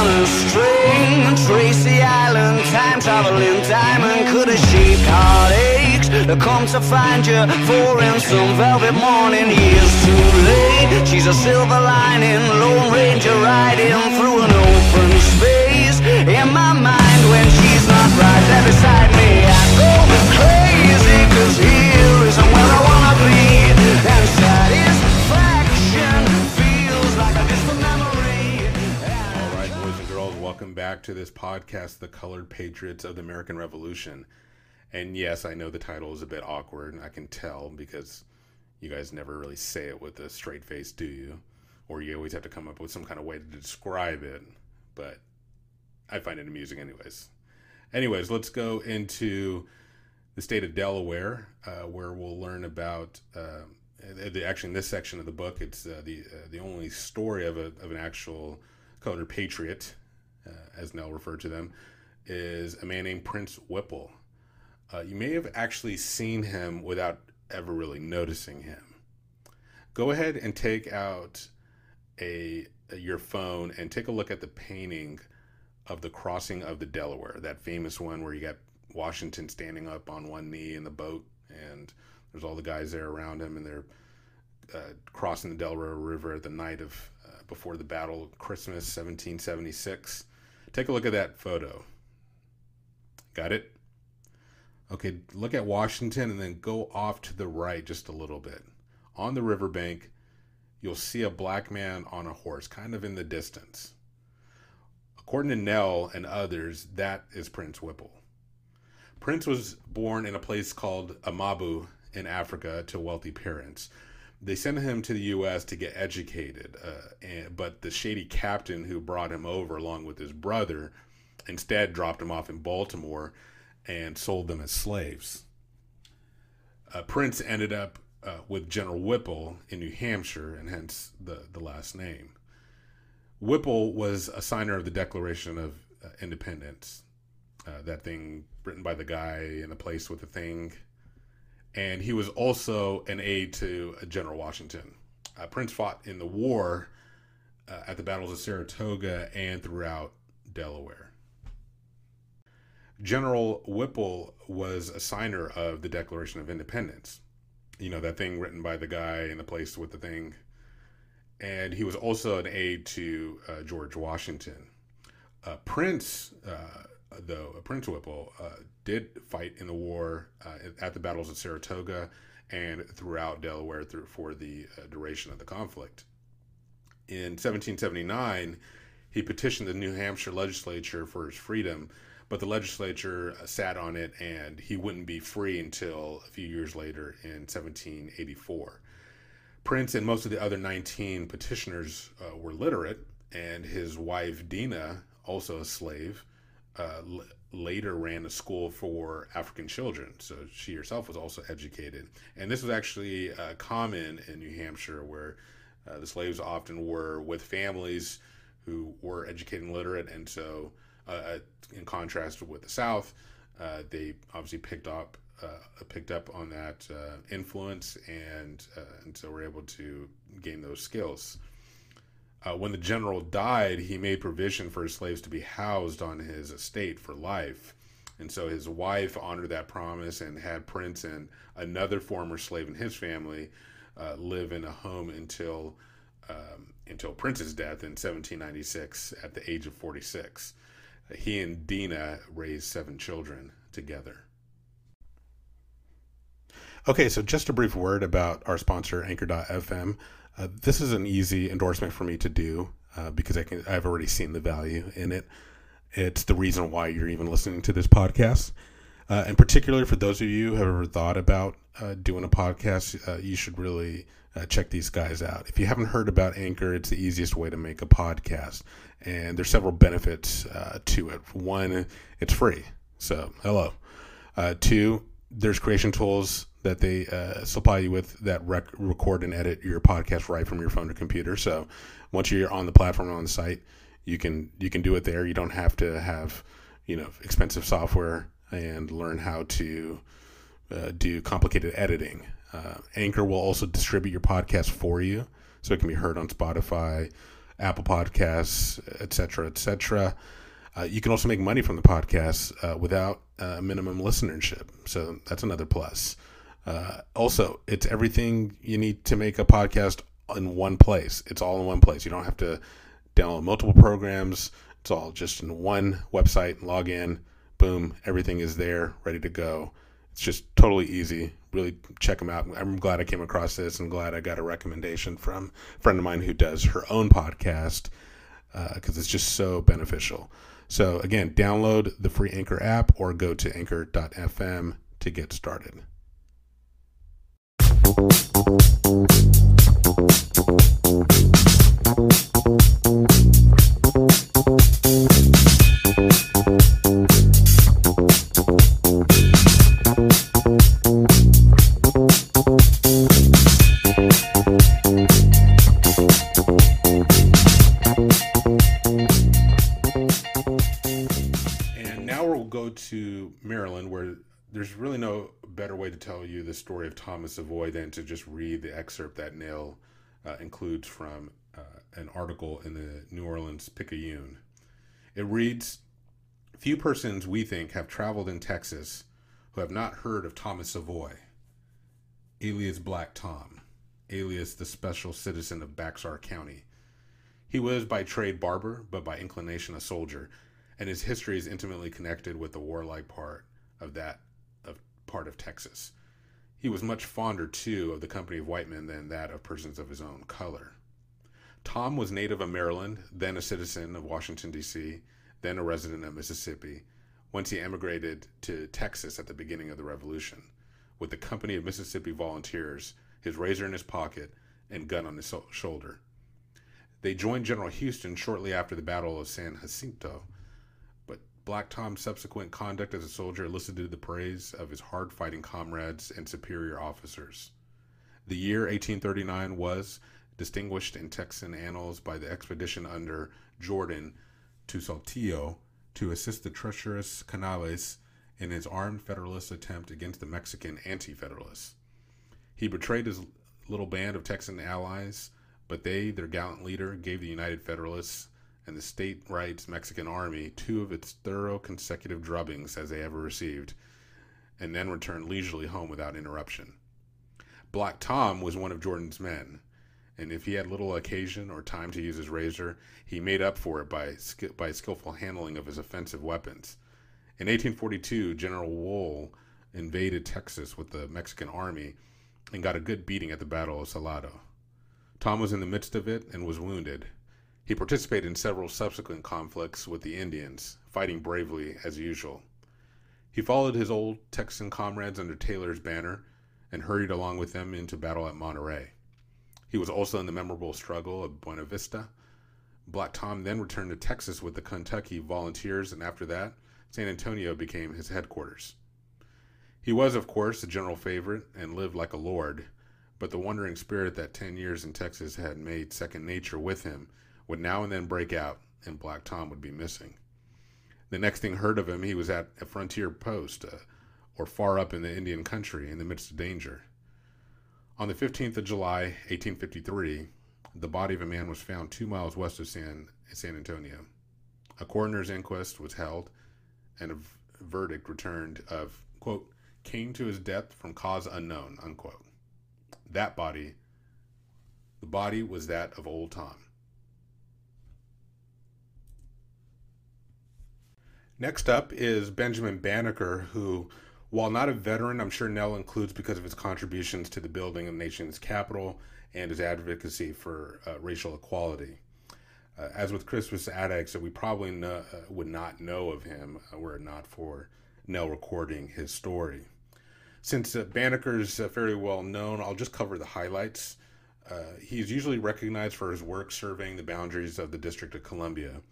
on a string. Tracy Island, time traveling diamond could have shaped heartaches. Come to find you for in some velvet morning. Years too late. She's a silver lining, Lone Ranger riding through an open space. In my mind, when she's not right there beside me, I go crazy. Cause here isn't where I back to this podcast, The Colored Patriots of the American Revolution. And yes, I know the title is a bit awkward. I can tell because you guys never really say it with a straight face, do you? Or you always have to come up with some kind of way to describe it. But I find it amusing, anyways. Anyways, let's go into the state of Delaware, uh, where we'll learn about. Uh, the, actually, in this section of the book, it's uh, the uh, the only story of a of an actual colored patriot, uh, as Nell referred to them, is a man named Prince Whipple. Uh, you may have actually seen him without ever really noticing him. Go ahead and take out a, a your phone and take a look at the painting of the crossing of the Delaware, that famous one where you got Washington standing up on one knee in the boat, and there's all the guys there around him, and they're uh, crossing the Delaware River at the night of before the battle, Christmas 1776. Take a look at that photo. Got it? Okay, look at Washington and then go off to the right just a little bit. On the riverbank, you'll see a black man on a horse, kind of in the distance. According to Nell and others, that is Prince Whipple. Prince was born in a place called Amabu in Africa to wealthy parents. They sent him to the U.S. to get educated, uh, and, but the shady captain who brought him over, along with his brother, instead dropped him off in Baltimore and sold them as slaves. Uh, Prince ended up uh, with General Whipple in New Hampshire, and hence the, the last name. Whipple was a signer of the Declaration of uh, Independence, uh, that thing written by the guy in the place with the thing. And he was also an aide to uh, General Washington. Uh, Prince fought in the war uh, at the battles of Saratoga and throughout Delaware. General Whipple was a signer of the Declaration of Independence. You know, that thing written by the guy in the place with the thing. And he was also an aide to uh, George Washington. Uh, Prince, uh, though, Prince Whipple, did fight in the war uh, at the battles of Saratoga and throughout Delaware through, for the uh, duration of the conflict. In 1779, he petitioned the New Hampshire legislature for his freedom but the legislature sat on it and he wouldn't be free until a few years later in 1784. Prince and most of the other 19 petitioners uh, were literate, and his wife Dina, also a slave, uh, later ran a school for African children. So she herself was also educated. And this was actually uh, common in New Hampshire, where uh, the slaves often were with families who were educated and literate, and so uh, in contrast with the South, uh, they obviously picked up uh, picked up on that uh, influence and uh, and so were able to gain those skills. Uh, when the general died, he made provision for his slaves to be housed on his estate for life. And so his wife honored that promise and had Prince and another former slave in his family live in a home until um, until Prince's death in 1796 at the age of 46 he and Dina raised seven children together. Okay, so just a brief word about our sponsor, Anchor.fm. Uh, this is an easy endorsement for me to do uh, because I can I've already seen the value in it. It's the reason why you're even listening to this podcast. Uh, and particularly for those of you who have ever thought about uh, doing a podcast, uh, you should really uh, check these guys out. If you haven't heard about Anchor, it's the easiest way to make a podcast, and there's several benefits uh, to it. One, it's free, so hello. Uh, two, there's creation tools that they uh, supply you with that rec- record and edit your podcast right from your phone or computer. So once you're on the platform on the site, you can you can do it there. You don't have to have you know expensive software and learn how to uh, do complicated editing. Uh, Anchor will also distribute your podcast for you, so it can be heard on Spotify, Apple Podcasts, etc., etc. Uh, you can also make money from the podcast uh, without uh, minimum listenership. So that's another plus. Uh, also, it's everything you need to make a podcast in one place. It's all in one place. You don't have to download multiple programs. It's all just in one website. Log in, boom, everything is there, ready to go. It's just totally easy. Really check them out. I'm glad I came across this and glad I got a recommendation from a friend of mine who does her own podcast because uh, it's just so beneficial. So, again, download the free Anchor app or go to anchor.fm to get started. There's really no better way to tell you the story of Thomas Savoy than to just read the excerpt that Nell uh, includes from uh, an article in the New Orleans Picayune. It reads Few persons, we think, have traveled in Texas who have not heard of Thomas Savoy, alias Black Tom, alias the special citizen of Bexar County. He was by trade barber, but by inclination a soldier, and his history is intimately connected with the warlike part of that part of Texas. He was much fonder, too, of the company of white men than that of persons of his own color. Tom was native of Maryland, then a citizen of Washington, D.C., then a resident of Mississippi, whence he emigrated to Texas at the beginning of the Revolution, with the company of Mississippi volunteers, his razor in his pocket, and gun on his shoulder. They joined General Houston shortly after the Battle of San Jacinto Black Tom's subsequent conduct as a soldier elicited the praise of his hard fighting comrades and superior officers. The year 1839 was distinguished in Texan annals by the expedition under Jordan to Saltillo to assist the treacherous Canales in his armed Federalist attempt against the Mexican anti Federalists. He betrayed his little band of Texan allies, but they, their gallant leader, gave the United Federalists and the state rights Mexican army two of its thorough consecutive drubbings as they ever received, and then returned leisurely home without interruption. Black Tom was one of Jordan's men, and if he had little occasion or time to use his razor, he made up for it by, by skillful handling of his offensive weapons. In 1842, General Woll invaded Texas with the Mexican army and got a good beating at the Battle of Salado. Tom was in the midst of it and was wounded, he participated in several subsequent conflicts with the Indians, fighting bravely as usual. He followed his old Texan comrades under Taylor's banner and hurried along with them into battle at Monterey. He was also in the memorable struggle of Buena Vista. Black Tom then returned to Texas with the Kentucky Volunteers, and after that, San Antonio became his headquarters. He was, of course, a general favorite and lived like a lord, but the wandering spirit that ten years in Texas had made second nature with him would now and then break out, and Black Tom would be missing. The next thing heard of him, he was at a frontier post uh, or far up in the Indian country in the midst of danger. On the 15th of July, 1853, the body of a man was found two miles west of San, San Antonio. A coroner's inquest was held, and a v- verdict returned of, quote, came to his death from cause unknown, unquote. That body, the body was that of old Tom. Next up is Benjamin Banneker, who, while not a veteran, I'm sure Nell includes because of his contributions to the building of the nation's capital and his advocacy for uh, racial equality. Uh, as with Crispus Attucks, we probably know, uh, would not know of him uh, were it not for Nell recording his story. Since uh, Banneker is uh, very well known, I'll just cover the highlights. he's usually recognized for his work surveying the boundaries of the District of Columbia.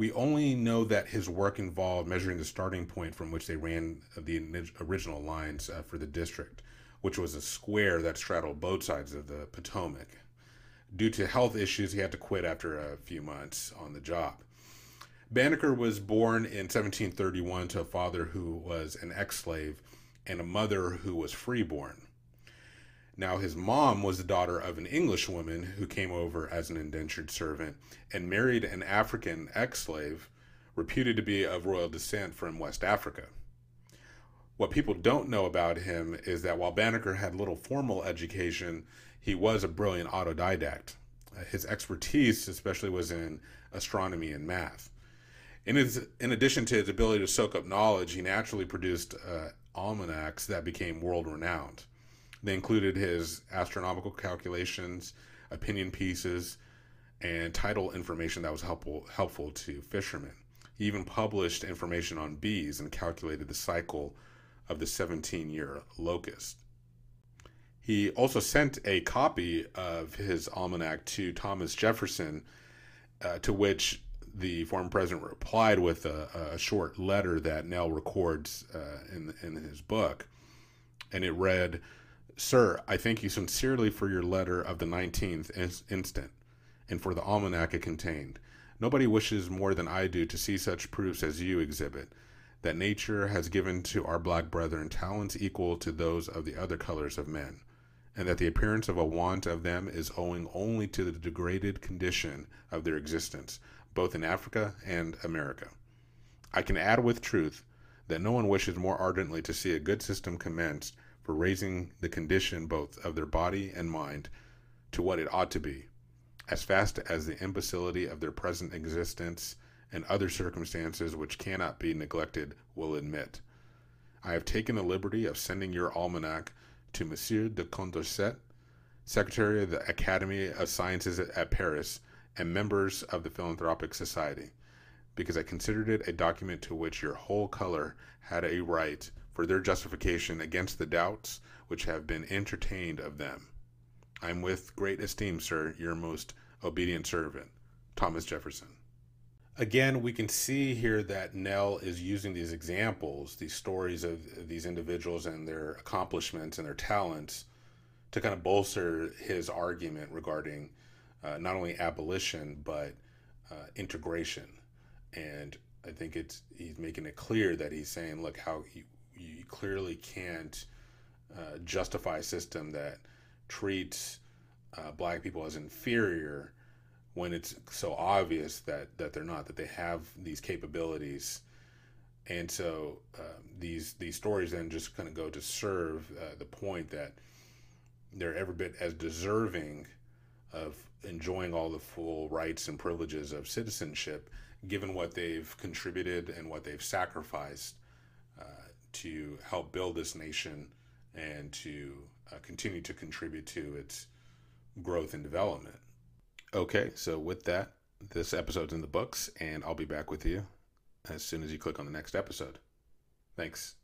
We only know that his work involved measuring the starting point from which they ran the original lines uh, for the district, which was a square that straddled both sides of the Potomac. Due to health issues, he had to quit after a few months on the job. Banneker was born in 1731 to a father who was an ex slave and a mother who was freeborn. Now, his mom was the daughter of an English woman who came over as an indentured servant and married an African ex slave reputed to be of royal descent from West Africa. What people don't know about him is that while Banneker had little formal education, he was a brilliant autodidact. His expertise, especially, was in astronomy and math. In, his, in addition to his ability to soak up knowledge, he naturally produced uh, almanacs that became world renowned. They included his astronomical calculations, opinion pieces, and title information that was helpful helpful to fishermen. He even published information on bees and calculated the cycle of the 17-year locust. He also sent a copy of his almanac to Thomas Jefferson, uh, to which the former president replied with a, a short letter that Nell records uh, in in his book, and it read, Sir, I thank you sincerely for your letter of the 19th instant, and for the almanac it contained. Nobody wishes more than I do to see such proofs as you exhibit, that nature has given to our black brethren talents equal to those of the other colors of men, and that the appearance of a want of them is owing only to the degraded condition of their existence, both in Africa and America. I can add with truth that no one wishes more ardently to see a good system commenced for raising the condition both of their body and mind to what it ought to be, as fast as the imbecility of their present existence and other circumstances which cannot be neglected will admit. I have taken the liberty of sending your almanac to Monsieur de Condorcet, Secretary of the Academy of Sciences at Paris, and members of the Philanthropic Society, because I considered it a document to which your whole color had a right for their justification against the doubts which have been entertained of them. I am with great esteem, sir, your most obedient servant, Thomas Jefferson. Again, we can see here that Nell is using these examples, these stories of these individuals and their accomplishments and their talents to kind of bolster his argument regarding uh, not only abolition but uh, integration. And I think it's he's making it clear that he's saying, look, how clearly can't uh, justify a system that treats uh, black people as inferior when it's so obvious that that they're not that they have these capabilities. And so uh, these these stories then just kind of go to serve uh, the point that they're every bit as deserving of enjoying all the full rights and privileges of citizenship given what they've contributed and what they've sacrificed to help build this nation and to uh, continue to contribute to its growth and development. Okay, so with that, this episode's in the books, and I'll be back with you as soon as you click on the next episode. Thanks.